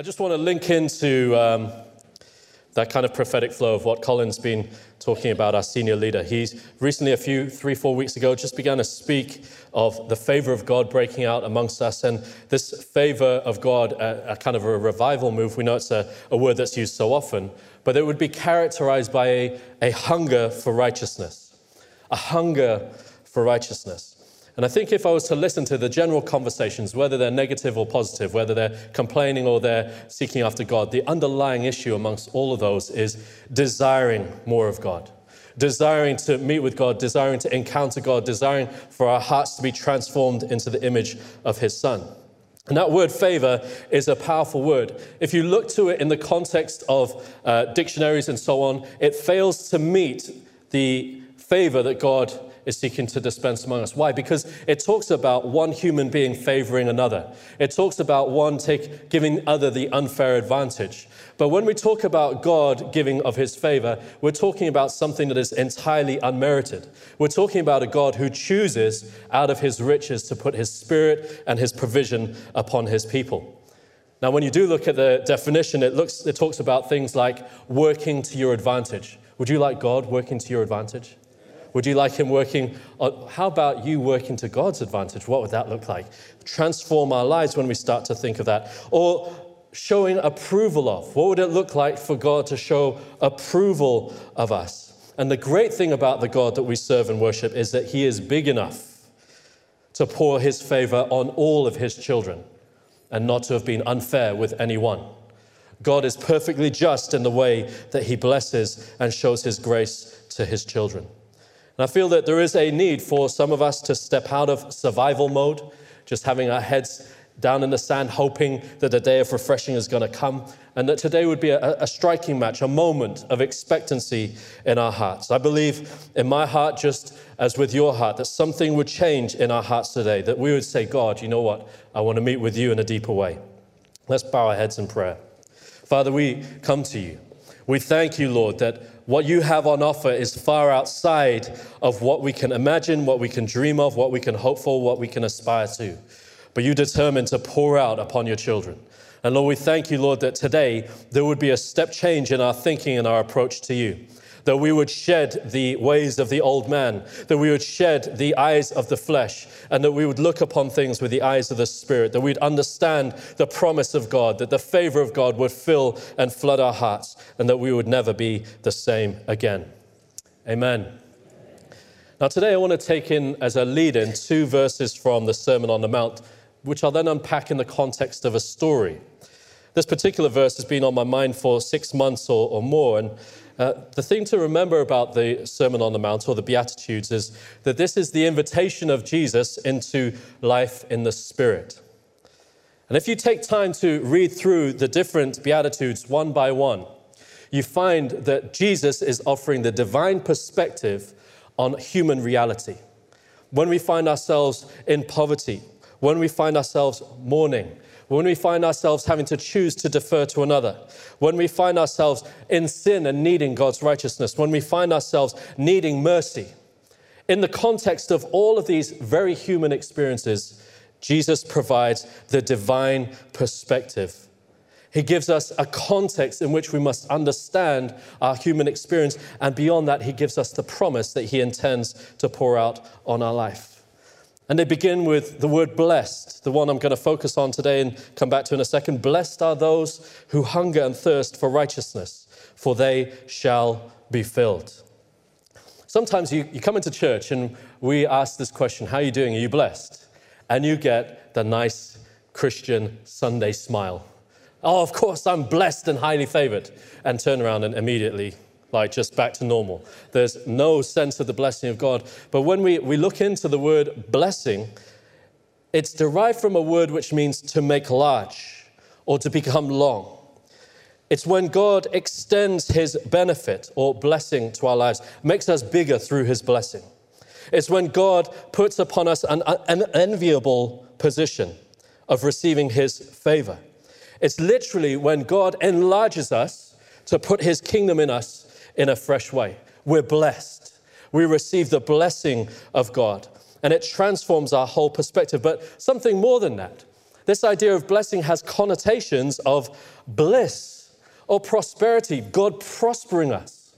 I just want to link into um, that kind of prophetic flow of what Colin's been talking about, our senior leader. He's recently, a few, three, four weeks ago, just began to speak of the favor of God breaking out amongst us. And this favor of God, a, a kind of a revival move, we know it's a, a word that's used so often, but it would be characterized by a, a hunger for righteousness. A hunger for righteousness. And I think if I was to listen to the general conversations, whether they're negative or positive, whether they're complaining or they're seeking after God, the underlying issue amongst all of those is desiring more of God, desiring to meet with God, desiring to encounter God, desiring for our hearts to be transformed into the image of His Son. And that word favor is a powerful word. If you look to it in the context of uh, dictionaries and so on, it fails to meet the favor that God is seeking to dispense among us. Why? Because it talks about one human being favoring another. It talks about one take, giving other the unfair advantage. But when we talk about God giving of his favor, we're talking about something that is entirely unmerited. We're talking about a God who chooses out of his riches to put his spirit and his provision upon his people. Now, when you do look at the definition, it, looks, it talks about things like working to your advantage. Would you like God working to your advantage? Would you like Him working? On, how about you working to God's advantage? What would that look like? Transform our lives when we start to think of that. Or showing approval of. What would it look like for God to show approval of us? And the great thing about the God that we serve and worship is that He is big enough to pour His favor on all of His children and not to have been unfair with anyone. God is perfectly just in the way that He blesses and shows His grace to His children. And I feel that there is a need for some of us to step out of survival mode, just having our heads down in the sand, hoping that the day of refreshing is going to come, and that today would be a, a, striking match, a moment of expectancy in our hearts. I believe in my heart, just as with your heart, that something would change in our hearts today, that we would say, God, you know what? I want to meet with you in a deeper way. Let's bow our heads in prayer. Father, we come to you. We thank you, Lord, that what you have on offer is far outside of what we can imagine, what we can dream of, what we can hope for, what we can aspire to. But you determined to pour out upon your children. And Lord, we thank you, Lord, that today there would be a step change in our thinking and our approach to you that we would shed the ways of the old man, that we would shed the eyes of the flesh, and that we would look upon things with the eyes of the Spirit, that we'd understand the promise of God, that the favor of God would fill and flood our hearts, and that we would never be the same again. Amen. Now, today I want to take in as a lead in two verses from the Sermon on the Mount, which I'll then unpack in the context of a story. This particular verse has been on my mind for six months or, or more, and uh, the thing to remember about the Sermon on the Mount or the Beatitudes is that this is the invitation of Jesus into life in the Spirit. And if you take time to read through the different Beatitudes one by one, you find that Jesus is offering the divine perspective on human reality. When we find ourselves in poverty, when we find ourselves mourning, when we find ourselves having to choose to defer to another, when we find ourselves in sin and needing God's righteousness, when we find ourselves needing mercy. In the context of all of these very human experiences, Jesus provides the divine perspective. He gives us a context in which we must understand our human experience, and beyond that, He gives us the promise that He intends to pour out on our life. And they begin with the word blessed, the one I'm going to focus on today and come back to in a second. Blessed are those who hunger and thirst for righteousness, for they shall be filled. Sometimes you, you come into church and we ask this question How are you doing? Are you blessed? And you get the nice Christian Sunday smile. Oh, of course, I'm blessed and highly favored. And turn around and immediately like just back to normal. There's no sense of the blessing of God. But when we, we look into the word blessing, it's derived from a word which means to make large or to become long. It's when God extends his benefit or blessing to our lives, makes us bigger through his blessing. It's when God puts upon us an, an enviable position of receiving his favor. It's literally when God enlarges us to put his kingdom in us in a fresh way. We're blessed. We receive the blessing of God, and it transforms our whole perspective. But something more than that. This idea of blessing has connotations of bliss or prosperity, God prospering us.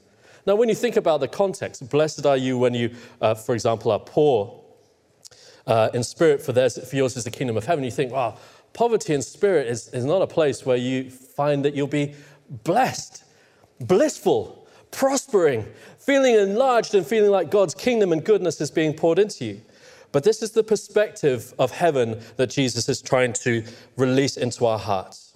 Now, when you think about the context, blessed are you when you, uh, for example, are poor uh, in spirit, for, theirs, for yours is the kingdom of heaven. You think, wow, poverty in spirit is, is not a place where you find that you'll be blessed, blissful, prospering, feeling enlarged, and feeling like God's kingdom and goodness is being poured into you. But this is the perspective of heaven that Jesus is trying to release into our hearts.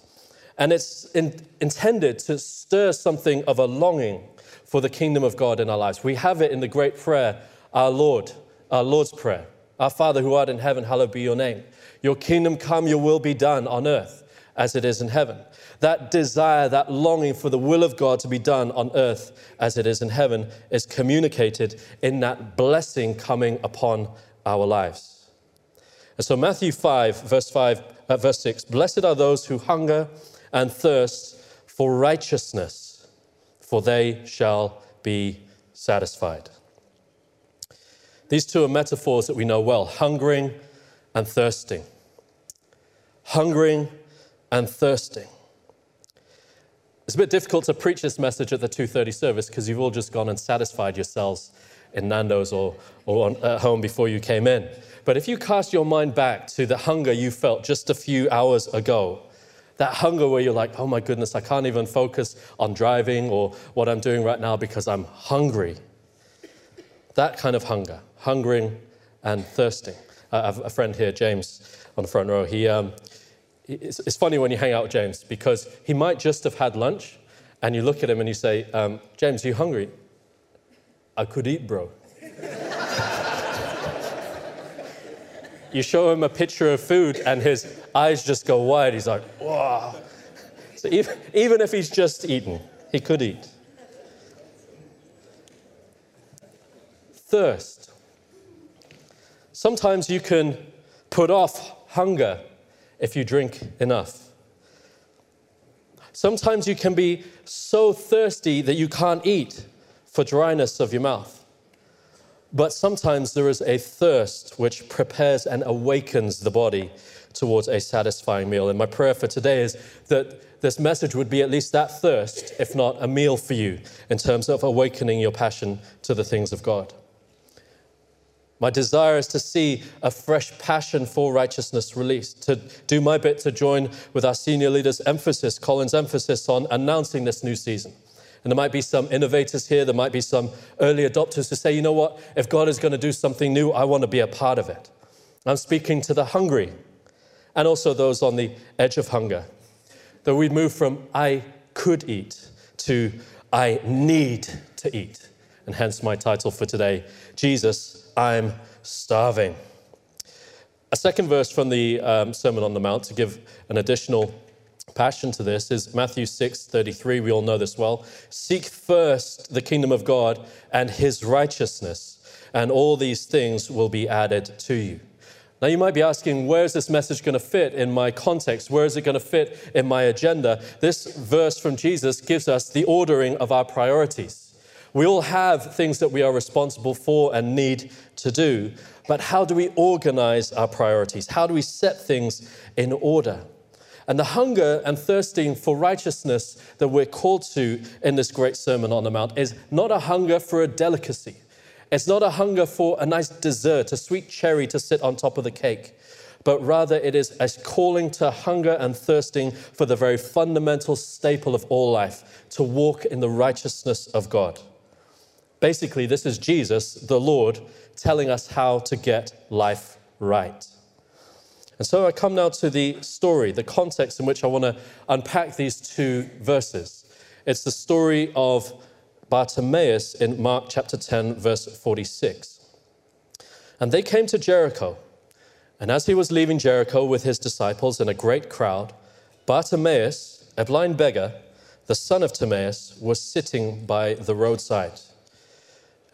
And it's in, intended to stir something of a longing for the kingdom of God in our lives. We have it in the great prayer, our Lord, our Lord's Prayer. Our Father who art in heaven, hallowed be your name. Your kingdom come, your will be done on earth as it is in heaven. That desire, that longing for the will of God to be done on earth as it is in heaven is communicated in that blessing coming upon our lives. And so, Matthew 5, verse 5, uh, verse 6 Blessed are those who hunger and thirst for righteousness, for they shall be satisfied. These two are metaphors that we know well hungering and thirsting. Hungering and thirsting. It's a bit difficult to preach this message at the 2:30 service because you've all just gone and satisfied yourselves in Nando's or, or on, at home before you came in. But if you cast your mind back to the hunger you felt just a few hours ago, that hunger where you're like, oh my goodness, I can't even focus on driving or what I'm doing right now because I'm hungry. That kind of hunger, hungering and thirsting. I have a friend here, James, on the front row. He, um, it's, it's, funny when you hang out with James because he might just have had lunch and you look at him and you say, um, James, are you hungry? I could eat, bro. you show him a picture of food and his eyes just go wide. He's like, wow. So even, even if he's just eaten, he could eat. Thirst. Sometimes you can put off hunger if you drink enough. Sometimes you can be so thirsty that you can't eat for dryness of your mouth. But sometimes there is a thirst which prepares and awakens the body towards a satisfying meal. And my prayer for today is that this message would be at least that thirst, if not a meal for you, in terms of awakening your passion to the things of God. My desire is to see a fresh passion for righteousness released, to do my bit to join with our senior leaders' emphasis, Colin's emphasis on announcing this new season. And there might be some innovators here, there might be some early adopters who say, you know what, if God is going to do something new, I want to be a part of it. I'm speaking to the hungry and also those on the edge of hunger. That we move from I could eat to I need to eat. And hence my title for today Jesus, I'm starving. A second verse from the um, Sermon on the Mount to give an additional passion to this is Matthew 6 33. We all know this well. Seek first the kingdom of God and his righteousness, and all these things will be added to you. Now, you might be asking, where is this message going to fit in my context? Where is it going to fit in my agenda? This verse from Jesus gives us the ordering of our priorities. We all have things that we are responsible for and need to do, but how do we organize our priorities? How do we set things in order? And the hunger and thirsting for righteousness that we're called to in this great Sermon on the Mount is not a hunger for a delicacy. It's not a hunger for a nice dessert, a sweet cherry to sit on top of the cake, but rather it is a calling to hunger and thirsting for the very fundamental staple of all life to walk in the righteousness of God. Basically, this is Jesus, the Lord, telling us how to get life right. And so I come now to the story, the context in which I want to unpack these two verses. It's the story of Bartimaeus in Mark chapter 10, verse 46. And they came to Jericho. And as he was leaving Jericho with his disciples and a great crowd, Bartimaeus, a blind beggar, the son of Timaeus, was sitting by the roadside.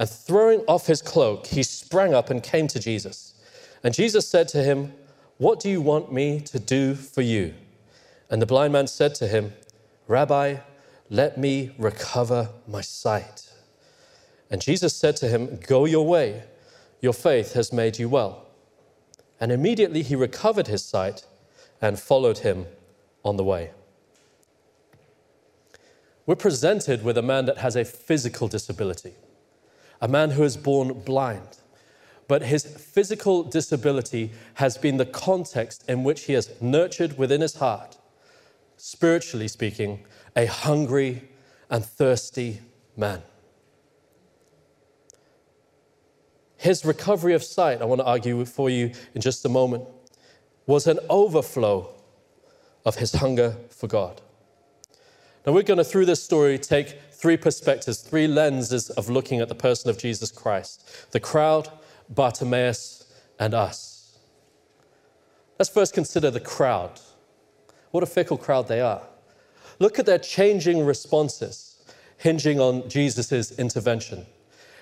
And throwing off his cloak, he sprang up and came to Jesus. And Jesus said to him, What do you want me to do for you? And the blind man said to him, Rabbi, let me recover my sight. And Jesus said to him, Go your way, your faith has made you well. And immediately he recovered his sight and followed him on the way. We're presented with a man that has a physical disability a man who is born blind. But his physical disability has been the context in which he has nurtured within his heart, spiritually speaking, a hungry and thirsty man. His recovery of sight, I want to argue for you in just a moment, was an overflow of his hunger for God. Now, we're going to, through this story, take three perspectives, three lenses of looking at the person of Jesus Christ the crowd, Bartimaeus, and us. Let's first consider the crowd. What a fickle crowd they are. Look at their changing responses, hinging on Jesus' intervention.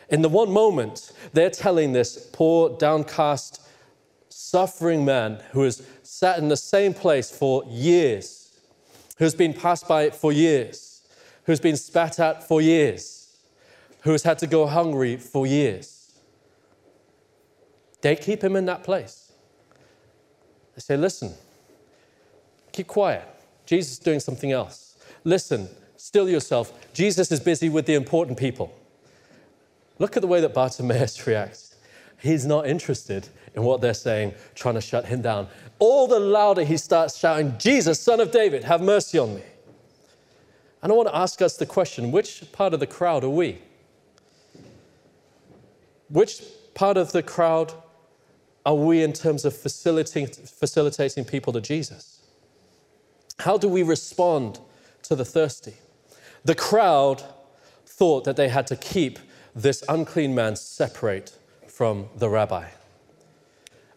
In the one moment, they're telling this poor, downcast, suffering man who has sat in the same place for years, who's been passed by for years, who's been spat at for years, who has had to go hungry for years. They keep him in that place. They say, listen, keep quiet. Jesus is doing something else. Listen, still yourself. Jesus is busy with the important people. Look at the way that Bartimaeus reacts. He's not interested in what they're saying, trying to shut him down. All the louder he starts shouting, Jesus, son of David, have mercy on me. And I want to ask us the question which part of the crowd are we? Which part of the crowd are we in terms of facilitating, facilitating people to Jesus? How do we respond to the thirsty? The crowd thought that they had to keep this unclean man separate from the rabbi.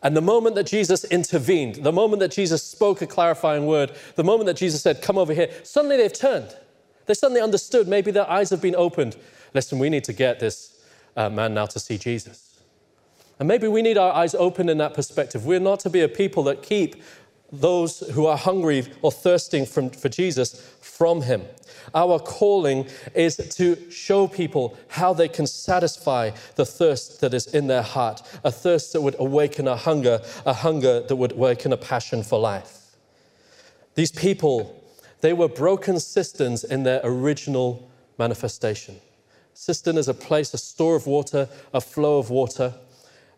And the moment that Jesus intervened, the moment that Jesus spoke a clarifying word, the moment that Jesus said, Come over here, suddenly they've turned. They suddenly understood, maybe their eyes have been opened. Listen, we need to get this uh, man now to see Jesus. And maybe we need our eyes open in that perspective. We're not to be a people that keep those who are hungry or thirsting from, for Jesus from him. Our calling is to show people how they can satisfy the thirst that is in their heart, a thirst that would awaken a hunger, a hunger that would awaken a passion for life. These people they were broken cisterns in their original manifestation. Cistern is a place, a store of water, a flow of water.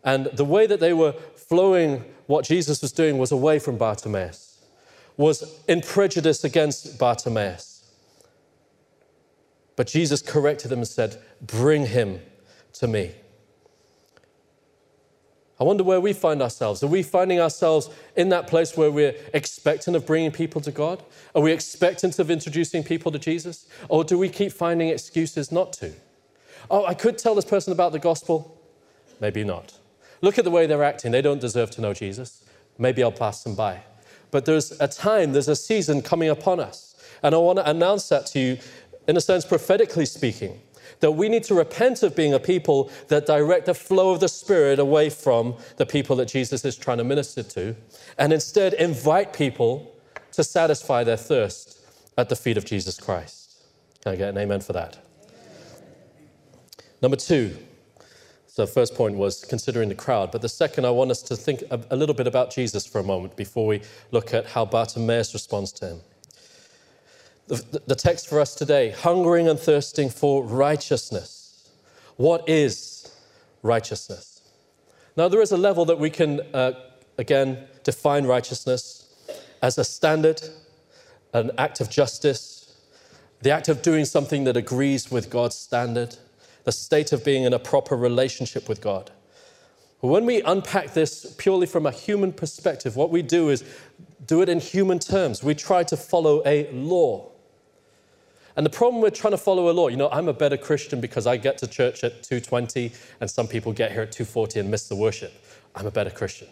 And the way that they were flowing, what Jesus was doing was away from Bartimaeus, was in prejudice against Bartimaeus. But Jesus corrected them and said, Bring him to me. I wonder where we find ourselves. Are we finding ourselves in that place where we're expectant of bringing people to God? Are we expectant of introducing people to Jesus? Or do we keep finding excuses not to? Oh, I could tell this person about the gospel. Maybe not. Look at the way they're acting. They don't deserve to know Jesus. Maybe I'll pass them by. But there's a time, there's a season coming upon us. And I want to announce that to you, in a sense, prophetically speaking that we need to repent of being a people that direct the flow of the Spirit away from the people that Jesus is trying to minister to, and instead invite people to satisfy their thirst at the feet of Jesus Christ. Can I get an amen for that? Number two, so the first point was considering the crowd, but the second, I want us to think a, little bit about Jesus for a moment before we look at how Bartimaeus responds to him. The, the text for us today hungering and thirsting for righteousness. What is righteousness? Now, there is a level that we can, uh, again, define righteousness as a standard, an act of justice, the act of doing something that agrees with God's standard, the state of being in a proper relationship with God. When we unpack this purely from a human perspective, what we do is do it in human terms. We try to follow a law. And the problem with trying to follow a law, you know, I'm a better Christian because I get to church at 2:20 and some people get here at 2:40 and miss the worship. I'm a better Christian.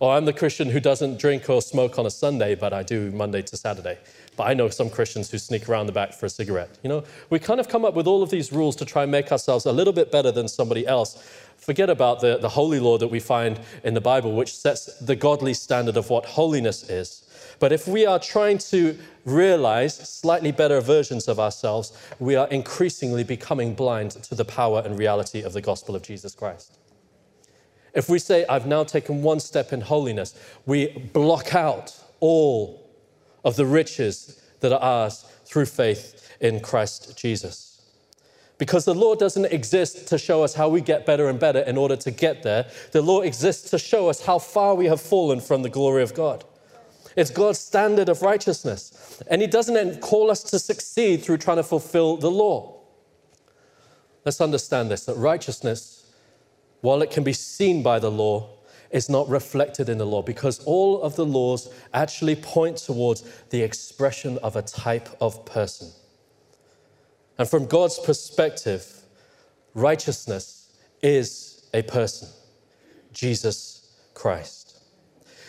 Or I'm the Christian who doesn't drink or smoke on a Sunday, but I do Monday to Saturday. But I know some Christians who sneak around the back for a cigarette. You know, we kind of come up with all of these rules to try and make ourselves a little bit better than somebody else. Forget about the, the holy law that we find in the Bible, which sets the godly standard of what holiness is. But if we are trying to realize slightly better versions of ourselves, we are increasingly becoming blind to the power and reality of the gospel of Jesus Christ. If we say, I've now taken one step in holiness, we block out all of the riches that are ours through faith in Christ Jesus. Because the law doesn't exist to show us how we get better and better in order to get there. The law exists to show us how far we have fallen from the glory of God. It's God's standard of righteousness. And He doesn't call us to succeed through trying to fulfill the law. Let's understand this that righteousness, while it can be seen by the law, is not reflected in the law because all of the laws actually point towards the expression of a type of person. And from God's perspective, righteousness is a person Jesus Christ.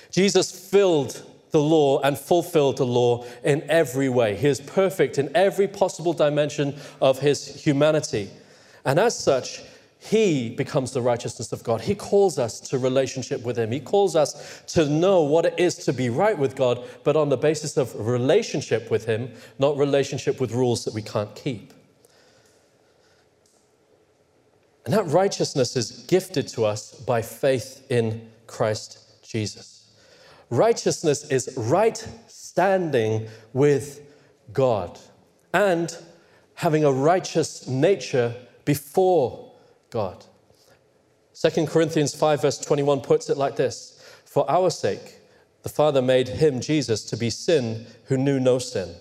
Jesus filled the law and fulfilled the law in every way. He is perfect in every possible dimension of his humanity. And as such, he becomes the righteousness of God. He calls us to relationship with Him. He calls us to know what it is to be right with God, but on the basis of relationship with Him, not relationship with rules that we can't keep. And that righteousness is gifted to us by faith in Christ Jesus. Righteousness is right standing with God and having a righteous nature before God. 2 Corinthians 5, verse 21 puts it like this For our sake, the Father made him, Jesus, to be sin who knew no sin,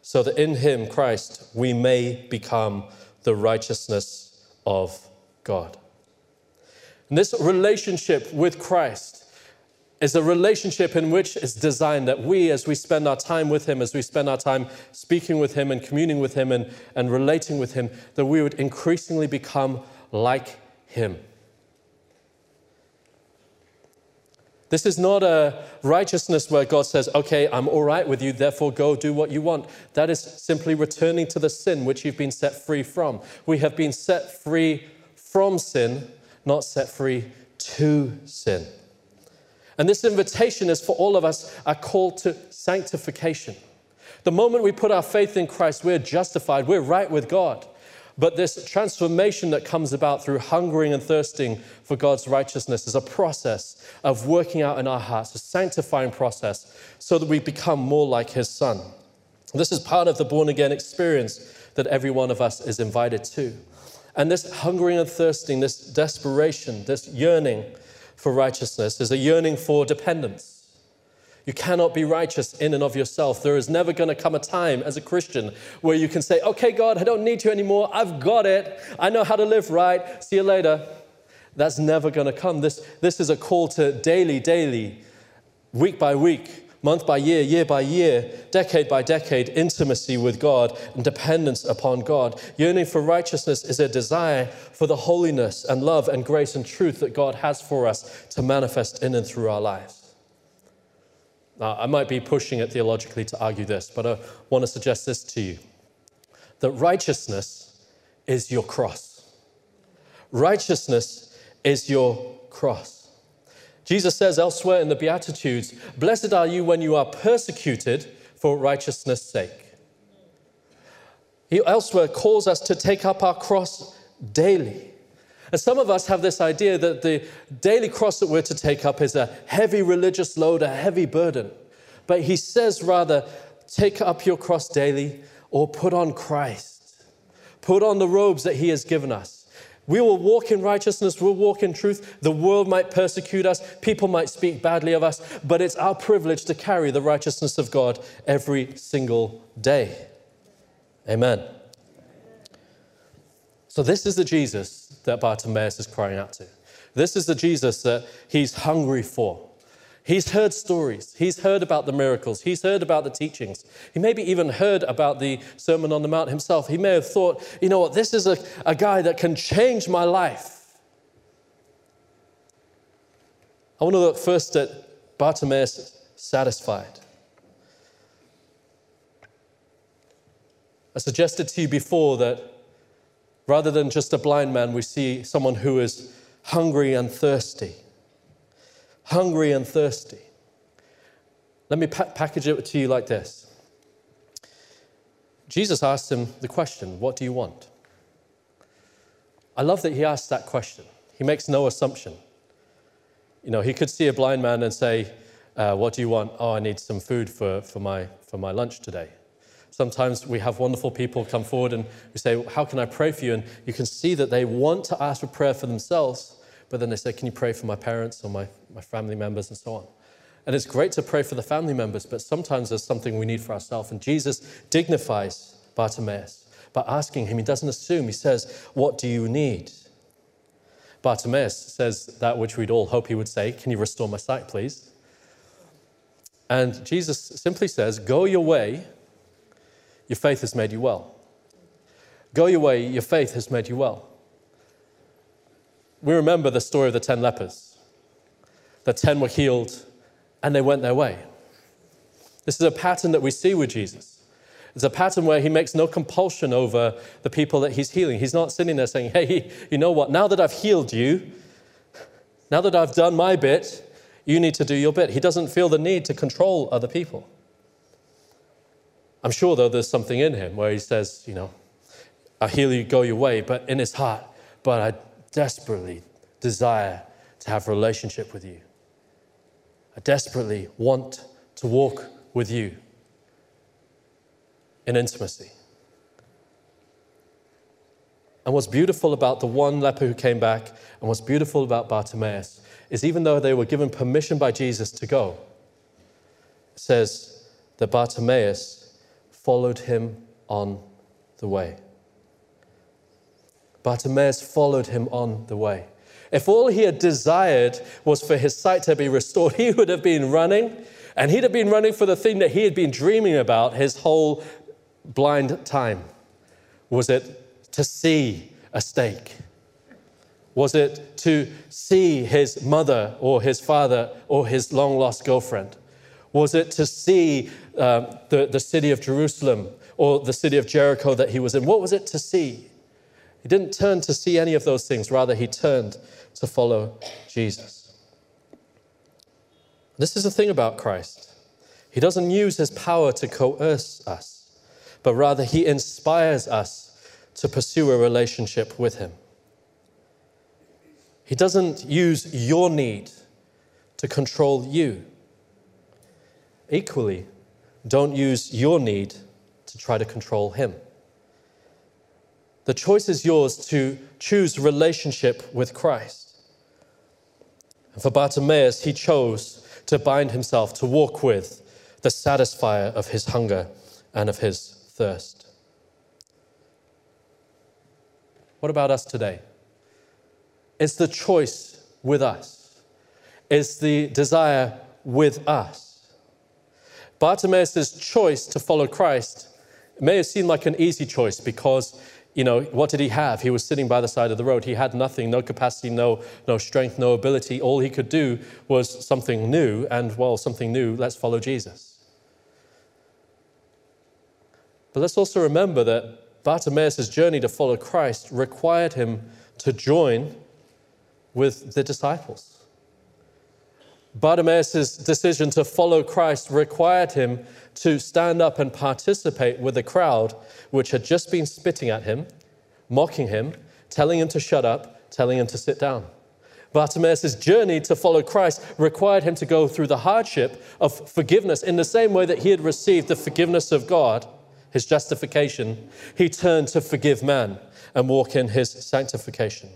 so that in him, Christ, we may become the righteousness of God. And this relationship with Christ is a relationship in which it's designed that we, as we spend our time with Him, as we spend our time speaking with Him and communing with Him and, and relating with Him, that we would increasingly become like Him. This is not a righteousness where God says, okay, I'm all right with you, therefore go do what you want. That is simply returning to the sin which you've been set free from. We have been set free from sin, not set free to sin. And this invitation is for all of us a call to sanctification. The moment we put our faith in Christ, we're justified, we're right with God. But this transformation that comes about through hungering and thirsting for God's righteousness is a process of working out in our hearts, a sanctifying process, so that we become more like His Son. This is part of the born again experience that every one of us is invited to. And this hungering and thirsting, this desperation, this yearning, for righteousness is a yearning for dependence. You cannot be righteous in and of yourself. There is never going to come a time as a Christian where you can say, Okay, God, I don't need you anymore. I've got it. I know how to live right. See you later. That's never going to come. This, this is a call to daily, daily, week by week, month by year, year by year, decade by decade, intimacy with God and dependence upon God. Yearning for righteousness is a desire for the holiness and love and grace and truth that God has for us to manifest in and through our lives. Now, I might be pushing it theologically to argue this, but I want to suggest this to you that righteousness is your cross. Righteousness is your cross. Jesus says elsewhere in the Beatitudes, Blessed are you when you are persecuted for righteousness' sake. He elsewhere calls us to take up our cross daily. And some of us have this idea that the daily cross that we're to take up is a heavy religious load, a heavy burden. But he says rather, take up your cross daily or put on Christ. Put on the robes that he has given us. We will walk in righteousness, we'll walk in truth. The world might persecute us, people might speak badly of us, but it's our privilege to carry the righteousness of God every single day. Amen. So, this is the Jesus that Bartimaeus is crying out to. This is the Jesus that he's hungry for. He's heard stories. He's heard about the miracles. He's heard about the teachings. He maybe even heard about the Sermon on the Mount himself. He may have thought, you know what, this is a, a guy that can change my life. I want to look first at Bartimaeus satisfied. I suggested to you before that rather than just a blind man, we see someone who is hungry and thirsty. Hungry and thirsty. Let me pa- package it to you like this Jesus asked him the question, What do you want? I love that he asked that question. He makes no assumption. You know, he could see a blind man and say, uh, What do you want? Oh, I need some food for, for, my, for my lunch today. Sometimes we have wonderful people come forward and we say, How can I pray for you? And you can see that they want to ask for prayer for themselves, but then they say, Can you pray for my parents or my, my family members and so on? And it's great to pray for the family members, but sometimes there's something we need for ourselves. And Jesus dignifies Bartimaeus by asking him. He doesn't assume, he says, What do you need? Bartimaeus says that which we'd all hope he would say Can you restore my sight, please? And Jesus simply says, Go your way your faith has made you well. Go your way, your faith has made you well. We remember the story of the 10 lepers. The 10 were healed and they went their way. This is a pattern that we see with Jesus. It's a pattern where he makes no compulsion over the people that he's healing. He's not sitting there saying, Hey, you know what? Now that I've healed you, now that I've done my bit, you need to do your bit. He doesn't feel the need to control other people. I'm sure, though, there's something in him where he says, you know, I heal you, go your way, but in his heart, but I desperately desire to have a relationship with you. I desperately want to walk with you in intimacy. And what's beautiful about the one leper who came back, and what's beautiful about Bartimaeus, is even though they were given permission by Jesus to go, it says that Bartimaeus followed him on the way. Bartimaeus followed him on the way. If all he had desired was for his sight to be restored, he would have been running, and he'd have been running for the thing that he had been dreaming about his whole blind time. Was it to see a steak? Was it to see his mother or his father or his long lost girlfriend? Was it to see um, the, the city of Jerusalem or the city of Jericho that he was in? What was it to see? He didn't turn to see any of those things, rather, he turned to follow Jesus. This is the thing about Christ. He doesn't use his power to coerce us, but rather he inspires us to pursue a relationship with him. He doesn't use your need to control you. Equally, don't use your need to try to control him. The choice is yours to choose relationship with Christ. And for Bartimaeus, he chose to bind himself, to walk with the satisfier of his hunger and of his thirst. What about us today? It's the choice with us, it's the desire with us. Bartimaeus' choice to follow Christ may have seemed like an easy choice because, you know, what did he have? He was sitting by the side of the road. He had nothing, no capacity, no, no strength, no ability. All he could do was something new, and well, something new, let's follow Jesus. But let's also remember that Bartimaeus' journey to follow Christ required him to join with the disciples. Bartimaeus' decision to follow Christ required him to stand up and participate with the crowd which had just been spitting at him, mocking him, telling him to shut up, telling him to sit down. Bartimaeus' journey to follow Christ required him to go through the hardship of forgiveness in the same way that he had received the forgiveness of God, his justification. He turned to forgive man and walk in his sanctification.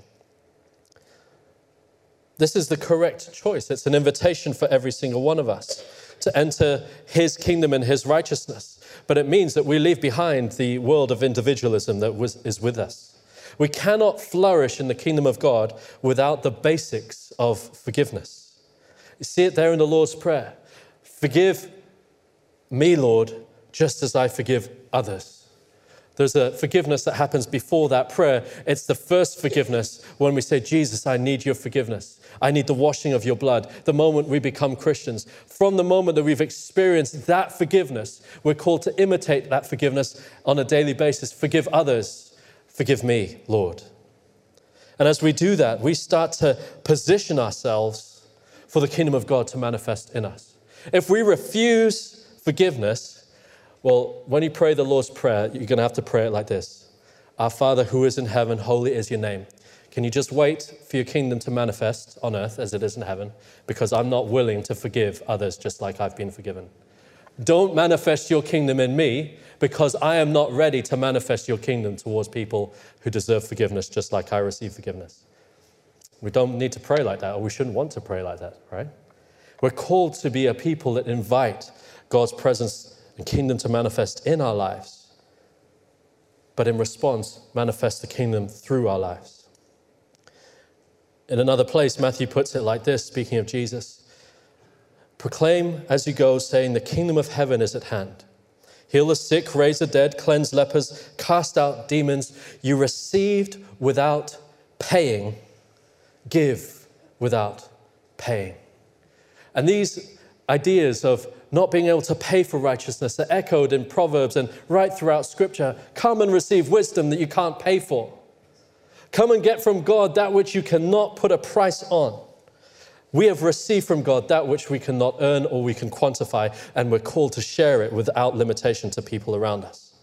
This is the correct choice. It's an invitation for every single one of us to enter his kingdom and his righteousness. But it means that we leave behind the world of individualism that was, is with us. We cannot flourish in the kingdom of God without the basics of forgiveness. You see it there in the Lord's Prayer Forgive me, Lord, just as I forgive others. There's a forgiveness that happens before that prayer. It's the first forgiveness when we say, Jesus, I need your forgiveness. I need the washing of your blood. The moment we become Christians. From the moment that we've experienced that forgiveness, we're called to imitate that forgiveness on a daily basis. Forgive others. Forgive me, Lord. And as we do that, we start to position ourselves for the kingdom of God to manifest in us. If we refuse forgiveness, well, when you pray the Lord's Prayer, you're going to have to pray it like this Our Father who is in heaven, holy is your name. Can you just wait for your kingdom to manifest on earth as it is in heaven? Because I'm not willing to forgive others just like I've been forgiven. Don't manifest your kingdom in me because I am not ready to manifest your kingdom towards people who deserve forgiveness just like I receive forgiveness. We don't need to pray like that, or we shouldn't want to pray like that, right? We're called to be a people that invite God's presence kingdom to manifest in our lives, but in response, manifest the kingdom through our lives. In another place, Matthew puts it like this, speaking of Jesus Proclaim as you go, saying, The kingdom of heaven is at hand. Heal the sick, raise the dead, cleanse lepers, cast out demons. You received without paying, give without paying. And these ideas of not being able to pay for righteousness are echoed in Proverbs and right throughout Scripture. Come and receive wisdom that you can't pay for. Come and get from God that which you cannot put a price on. We have received from God that which we cannot earn or we can quantify, and we're called to share it without limitation to people around us.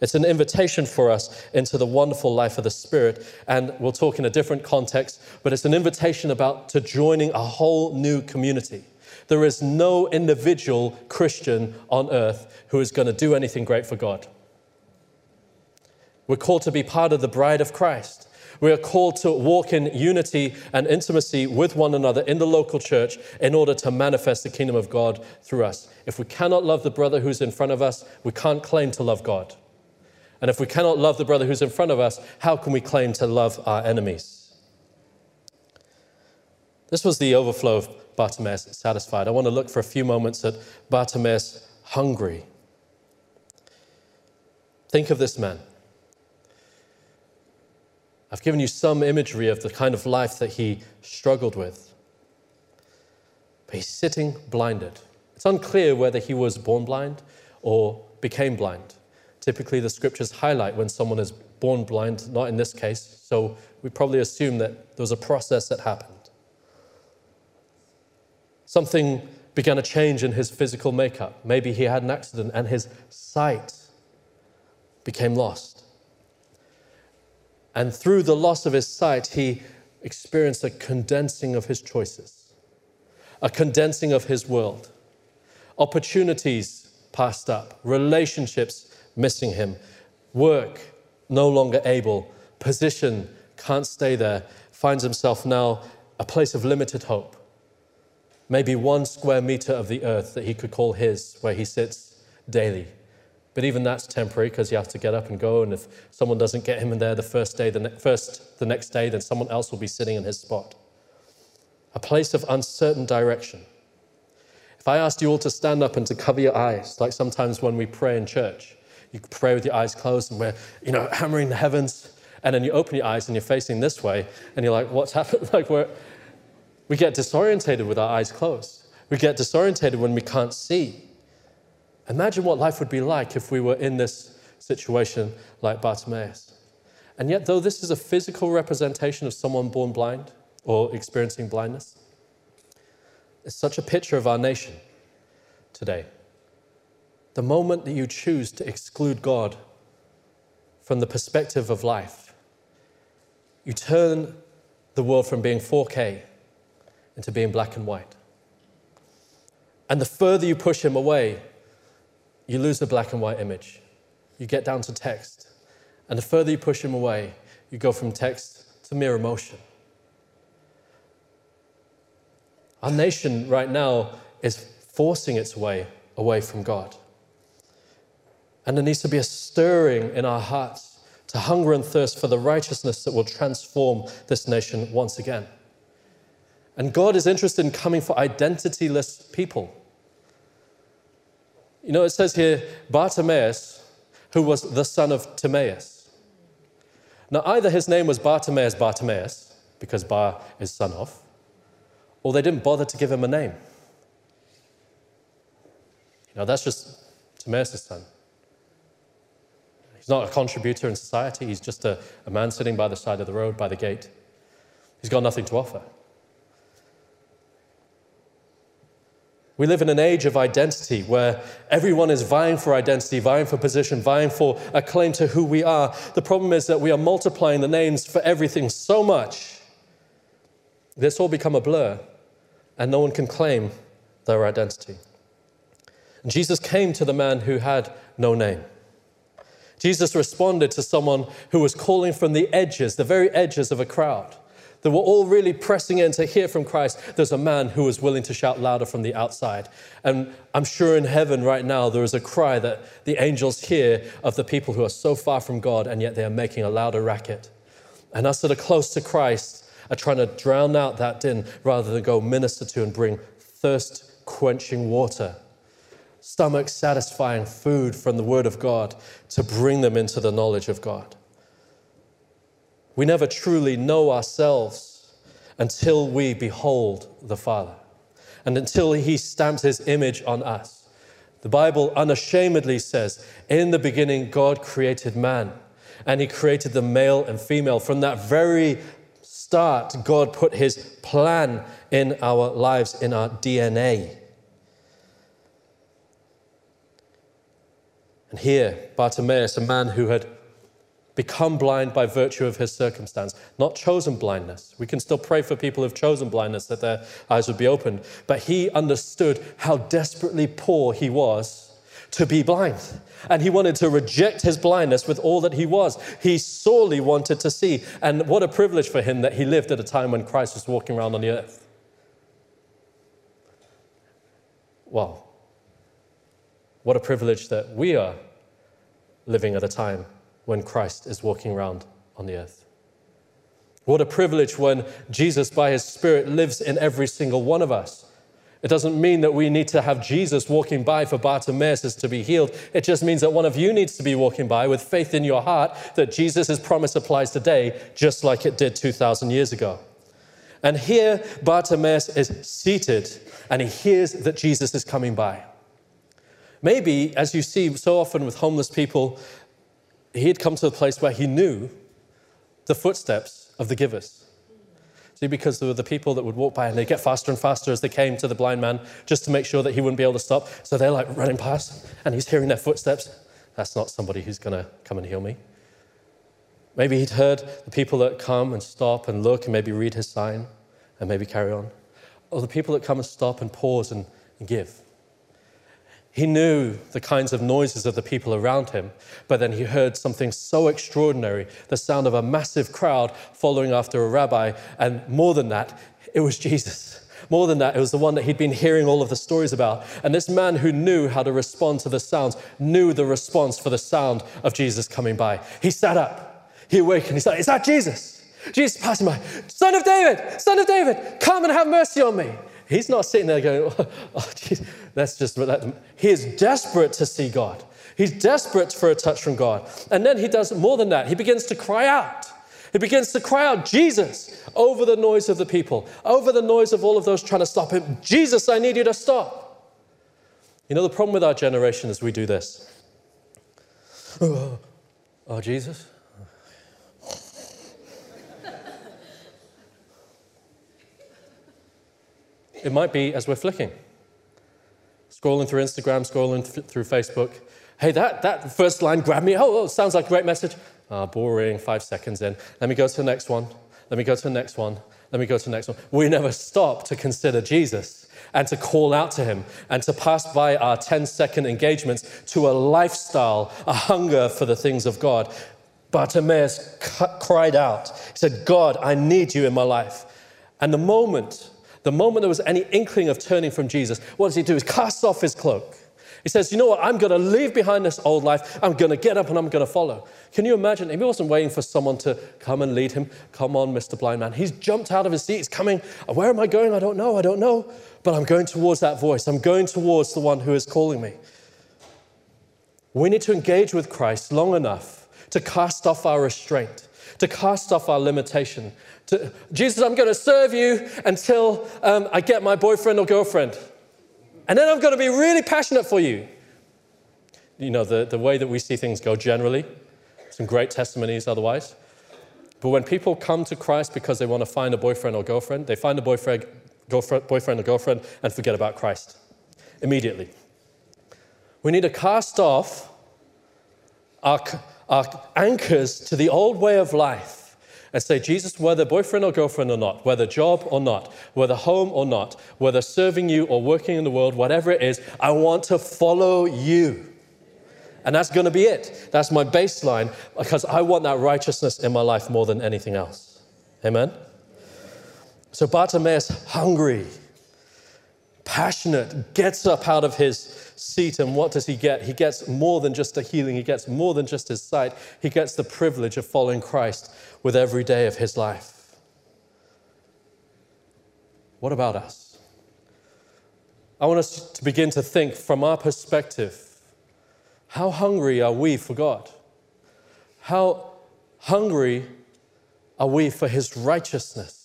It's an invitation for us into the wonderful life of the Spirit, and we'll talk in a different context, but it's an invitation about to joining a whole new community there is no individual Christian on earth who is going to do anything great for God. We're called to be part of the bride of Christ. We are called to walk in unity and intimacy with one another in the local church in order to manifest the kingdom of God through us. If we cannot love the brother who's in front of us, we can't claim to love God. And if we cannot love the brother who's in front of us, how can we claim to love our enemies? This was the overflow of Bartimaeus satisfied. I want to look for a few moments at Bartimaeus hungry. Think of this man. I've given you some imagery of the kind of life that he struggled with. But he's sitting blinded. It's unclear whether he was born blind or became blind. Typically, the scriptures highlight when someone is born blind, not in this case, so we probably assume that there was a process that happened. Something began to change in his physical makeup. Maybe he had an accident and his sight became lost. And through the loss of his sight, he experienced a condensing of his choices, a condensing of his world. Opportunities passed up, relationships missing him, work no longer able, position can't stay there, finds himself now a place of limited hope maybe one square meter of the earth that he could call his, where he sits daily. But even that's temporary because you have to get up and go. And if someone doesn't get him in there the first day, the ne- first the next day, then someone else will be sitting in his spot. A place of uncertain direction. If I asked you all to stand up and to cover your eyes, like sometimes when we pray in church, you pray with your eyes closed and we're, you know, hammering the heavens, and then you open your eyes and you're facing this way, and you're like, what's happened? like we're we get disorientated with our eyes closed. We get disorientated when we can't see. Imagine what life would be like if we were in this situation like Bartimaeus. And yet, though this is a physical representation of someone born blind or experiencing blindness, it's such a picture of our nation today. The moment that you choose to exclude God from the perspective of life, you turn the world from being 4K into being black and white. And the further you push him away, you lose the black and white image. You get down to text. And the further you push him away, you go from text to mere emotion. Our nation right now is forcing its way away from God. And there needs to be a stirring in our hearts to hunger and thirst for the righteousness that will transform this nation once again. And God is interested in coming for identityless people. You know, it says here Bartimaeus who was the son of Timaeus. Now, either his name was Bartimaeus Bartimaeus, because Bar is son of, or they didn't bother to give him a name. You know, that's just Timaeus' son. He's not a contributor in society, he's just a, a man sitting by the side of the road, by the gate. He's got nothing to offer. We live in an age of identity where everyone is vying for identity, vying for position, vying for a claim to who we are. The problem is that we are multiplying the names for everything so much this all become a blur and no one can claim their identity. And Jesus came to the man who had no name. Jesus responded to someone who was calling from the edges, the very edges of a crowd that were all really pressing in to hear from Christ, there's a man who was willing to shout louder from the outside. And I'm sure in heaven right now, there is a cry that the angels hear of the people who are so far from God, and yet they are making a louder racket. And us that are close to Christ are trying to drown out that din rather than go minister to and bring thirst quenching water, stomach satisfying food from the Word of God to bring them into the knowledge of God. We never truly know ourselves until we behold the Father and until He stamps His image on us. The Bible unashamedly says, In the beginning, God created man, and He created the male and female. From that very start, God put His plan in our lives, in our DNA. And here, Bartimaeus, a man who had become blind by virtue of his circumstance, not chosen blindness. We can still pray for people who've chosen blindness that their eyes would be opened. But he understood how desperately poor he was to be blind. And he wanted to reject his blindness with all that he was. He sorely wanted to see. And what a privilege for him that he lived at a time when Christ was walking around on the earth. Well, what a privilege that we are living at a time when Christ is walking around on the earth. What a privilege when Jesus, by his Spirit, lives in every single one of us. It doesn't mean that we need to have Jesus walking by for Bartimaeus to be healed. It just means that one of you needs to be walking by with faith in your heart that Jesus' promise applies today, just like it did 2,000 years ago. And here, Bartimaeus is seated and he hears that Jesus is coming by. Maybe, as you see so often with homeless people, he had come to a place where he knew the footsteps of the givers. See, because there were the people that would walk by and they'd get faster and faster as they came to the blind man just to make sure that he wouldn't be able to stop. So they're like running past and he's hearing their footsteps. That's not somebody who's going to come and heal me. Maybe he'd heard the people that come and stop and look and maybe read his sign and maybe carry on. Or the people that come and stop and pause and, and give. He knew the kinds of noises of the people around him, but then he heard something so extraordinary the sound of a massive crowd following after a rabbi. And more than that, it was Jesus. More than that, it was the one that he'd been hearing all of the stories about. And this man who knew how to respond to the sounds knew the response for the sound of Jesus coming by. He sat up, he awakened, he said, Is that Jesus? Jesus passing by, Son of David, Son of David, come and have mercy on me. He's not sitting there going, oh, geez, that's just them. He is desperate to see God. He's desperate for a touch from God. And then he does more than that. He begins to cry out. He begins to cry out, Jesus, over the noise of the people, over the noise of all of those trying to stop him. Jesus, I need you to stop. You know, the problem with our generation is we do this. Oh, oh Jesus, It might be as we're flicking, scrolling through Instagram, scrolling th- through Facebook. Hey, that, that first line grabbed me. Oh, oh, sounds like a great message. Ah, boring, five seconds in. Let me go to the next one. Let me go to the next one. Let me go to the next one. We never stop to consider Jesus and to call out to him and to pass by our 10 second engagements to a lifestyle, a hunger for the things of God. Bartimaeus cried out. He said, God, I need you in my life. And the moment the moment there was any inkling of turning from Jesus, what does he do? He casts off his cloak. He says, You know what? I'm going to leave behind this old life. I'm going to get up and I'm going to follow. Can you imagine? If He wasn't waiting for someone to come and lead him. Come on, Mr. Blind Man. He's jumped out of his seat. He's coming. Where am I going? I don't know. I don't know. But I'm going towards that voice. I'm going towards the one who is calling me. We need to engage with Christ long enough to cast off our restraint, to cast off our limitation. To, Jesus, I'm going to serve you until um, I get my boyfriend or girlfriend. And then I'm going to be really passionate for you. You know, the, the way that we see things go generally, some great testimonies otherwise. But when people come to Christ because they want to find a boyfriend or girlfriend, they find a boyfriend, girlfriend, boyfriend or girlfriend and forget about Christ immediately. We need to cast off our, our anchors to the old way of life and say, Jesus, whether boyfriend or girlfriend or not, whether job or not, whether home or not, whether serving you or working in the world, whatever it is, I want to follow you. And that's going to be it. That's my baseline because I want that righteousness in my life more than anything else. Amen? So Bartimaeus, hungry, passionate, gets up out of his seat, and what does he get? He gets more than just a healing, he gets more than just his sight. He gets the privilege of following Christ with every day of his life. What about us? I want us to begin to think from our perspective how hungry are we for God? How hungry are we for His righteousness?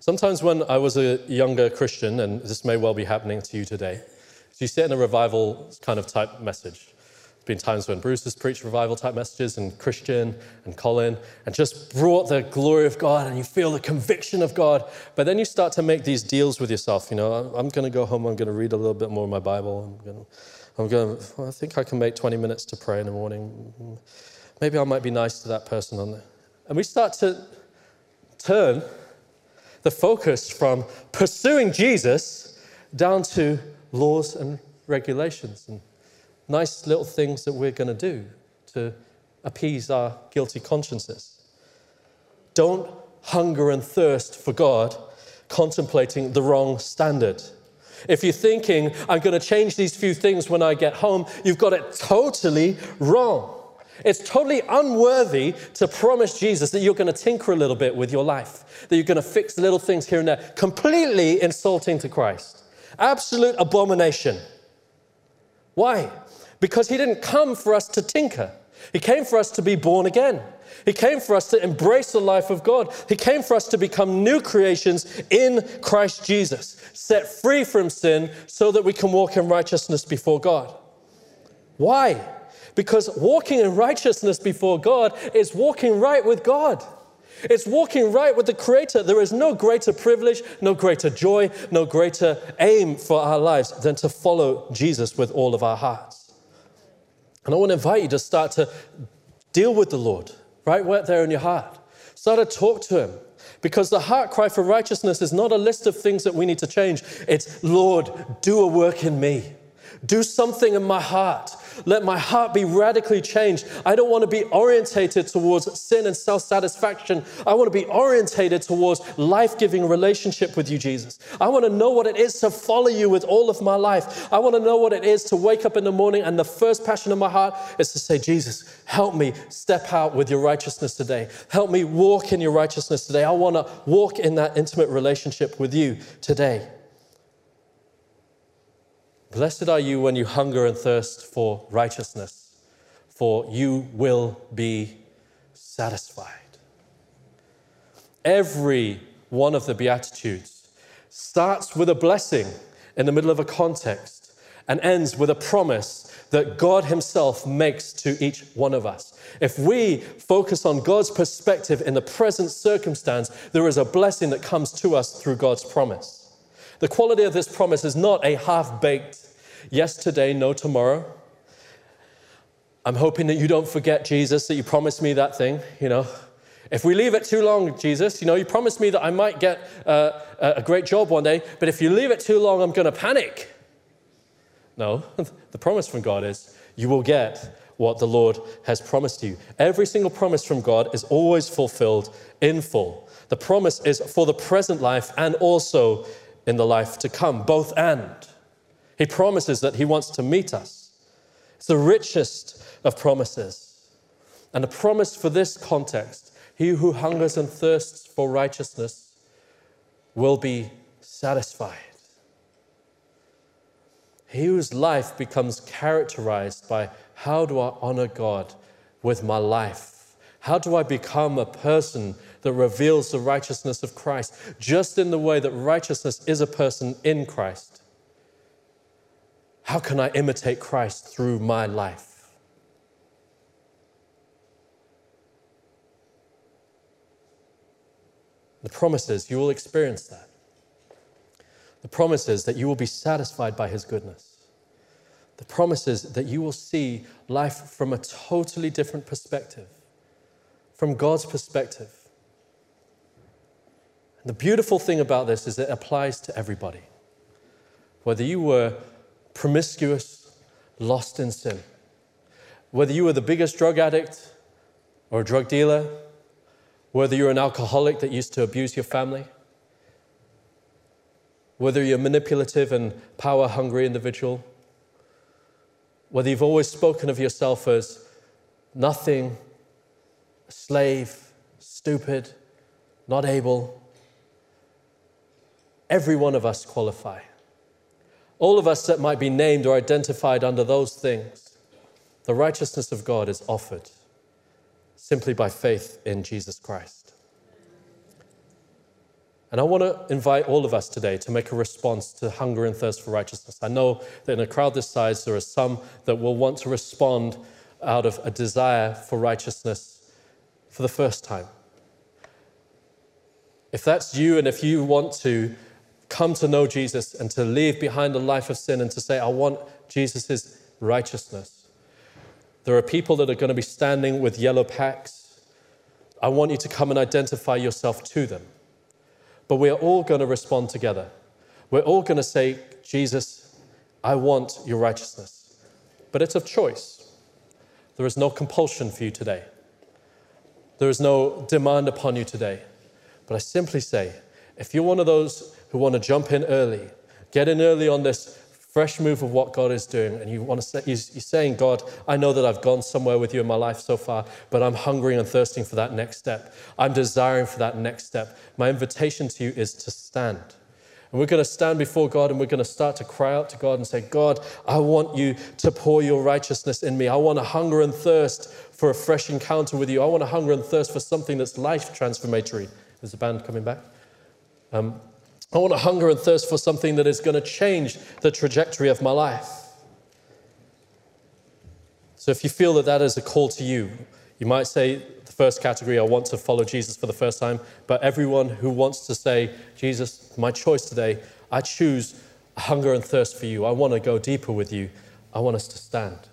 Sometimes, when I was a younger Christian, and this may well be happening to you today, so you sit in a revival kind of type message, There's been times when Bruce has preached revival type messages, and Christian and Colin, and just brought the glory of God, and you feel the conviction of God. But then you start to make these deals with yourself. You know, I'm going to go home, I'm going to read a little bit more of my Bible. I'm going I'm going I think I can make 20 minutes to pray in the morning. Maybe I might be nice to that person on there. And we start to turn the focus from pursuing Jesus down to laws and regulations and nice little things that we're going to do to appease our guilty consciences. Don't hunger and thirst for God contemplating the wrong standard. If you're thinking, I'm going to change these few things when I get home, you've got it totally wrong. It's totally unworthy to promise Jesus that you're going to tinker a little bit with your life, that you're going to fix little things here and there, completely insulting to Christ. Absolute abomination. Why? because he didn't come for us to tinker. He came for us to be born again. He came for us to embrace the life of God. He came for us to become new creations in Christ Jesus, set free from sin so that we can walk in righteousness before God. Why? Because walking in righteousness before God is walking right with God. It's walking right with the Creator. There is no greater privilege, no greater joy, no greater aim for our lives than to follow Jesus with all of our hearts. And I want to invite you to start to deal with the Lord right there in your heart. Start to talk to Him. Because the heart cry for righteousness is not a list of things that we need to change. It's, Lord, do a work in me. Do something in my heart. Let my heart be radically changed. I don't want to be orientated towards sin and self satisfaction. I want to be orientated towards life giving relationship with you, Jesus. I want to know what it is to follow you with all of my life. I want to know what it is to wake up in the morning and the first passion of my heart is to say, Jesus, help me step out with your righteousness today. Help me walk in your righteousness today. I want to walk in that intimate relationship with you today. Blessed are you when you hunger and thirst for righteousness, for you will be satisfied. Every one of the Beatitudes starts with a blessing in the middle of a context and ends with a promise that God Himself makes to each one of us. If we focus on God's perspective in the present circumstance, there is a blessing that comes to us through God's promise. The quality of this promise is not a half baked yes today, no tomorrow. I'm hoping that you don't forget, Jesus, that you promised me that thing, you know. If we leave it too long, Jesus, you know, you promised me that I might get uh, a great job one day, but if you leave it too long, I'm going to panic. No, the promise from God is you will get what the Lord has promised you. Every single promise from God is always fulfilled in full. The promise is for the present life and also in the life to come, both and. He promises that He wants to meet us. It's the richest of promises. And the promise for this context he who hungers and thirsts for righteousness will be satisfied. he whose life becomes characterized by how do I honor God with my life? How do I become a person that reveals the righteousness of Christ, just in the way that righteousness is a person in Christ? How can I imitate Christ through my life? The promise is you will experience that. The promise is that you will be satisfied by His goodness. The promise is that you will see life from a totally different perspective, from God's perspective. And the beautiful thing about this is it applies to everybody. Whether you were promiscuous, lost in sin, whether you were the biggest drug addict or a drug dealer, whether you're an alcoholic that used to abuse your family, whether you're a manipulative and power hungry individual, whether you've always spoken of yourself as nothing, slave, stupid, not able, every one of us qualify. All of us that might be named or identified under those things, the righteousness of God is offered simply by faith in Jesus Christ. And I want to invite all of us today to make a response to hunger and thirst for righteousness. I know that in a crowd this size, there are some that will want to respond out of a desire for righteousness for the first time. If that's you, and if you want to come to know Jesus and to leave behind a life of sin and to say, I want Jesus' righteousness, there are people that are going to be standing with yellow packs. I want you to come and identify yourself to them. But we are all going to respond together. We're all going to say, Jesus, I want your righteousness. But it's of choice. There is no compulsion for you today. There is no demand upon you today. But I simply say, if you're one of those who want to jump in early, get in early on this fresh move of what God is doing, and you want to say, you're saying, God, I know that I've gone somewhere with you in my life so far, but I'm hungering and thirsting for that next step. I'm desiring for that next step. My invitation to you is to stand. And we're going to stand before God and we're going to start to cry out to God and say, God, I want you to pour your righteousness in me. I want to hunger and thirst for a fresh encounter with you. I want to hunger and thirst for something that's life transformatory. Is the band coming back? Um, I want to hunger and thirst for something that is going to change the trajectory of my life. So if you feel that that is a call to you, you might say the first category, I want to follow Jesus for the first time. But everyone who wants to say, Jesus, my choice today, I choose hunger and thirst for you. I want to go deeper with you. I want us to stand.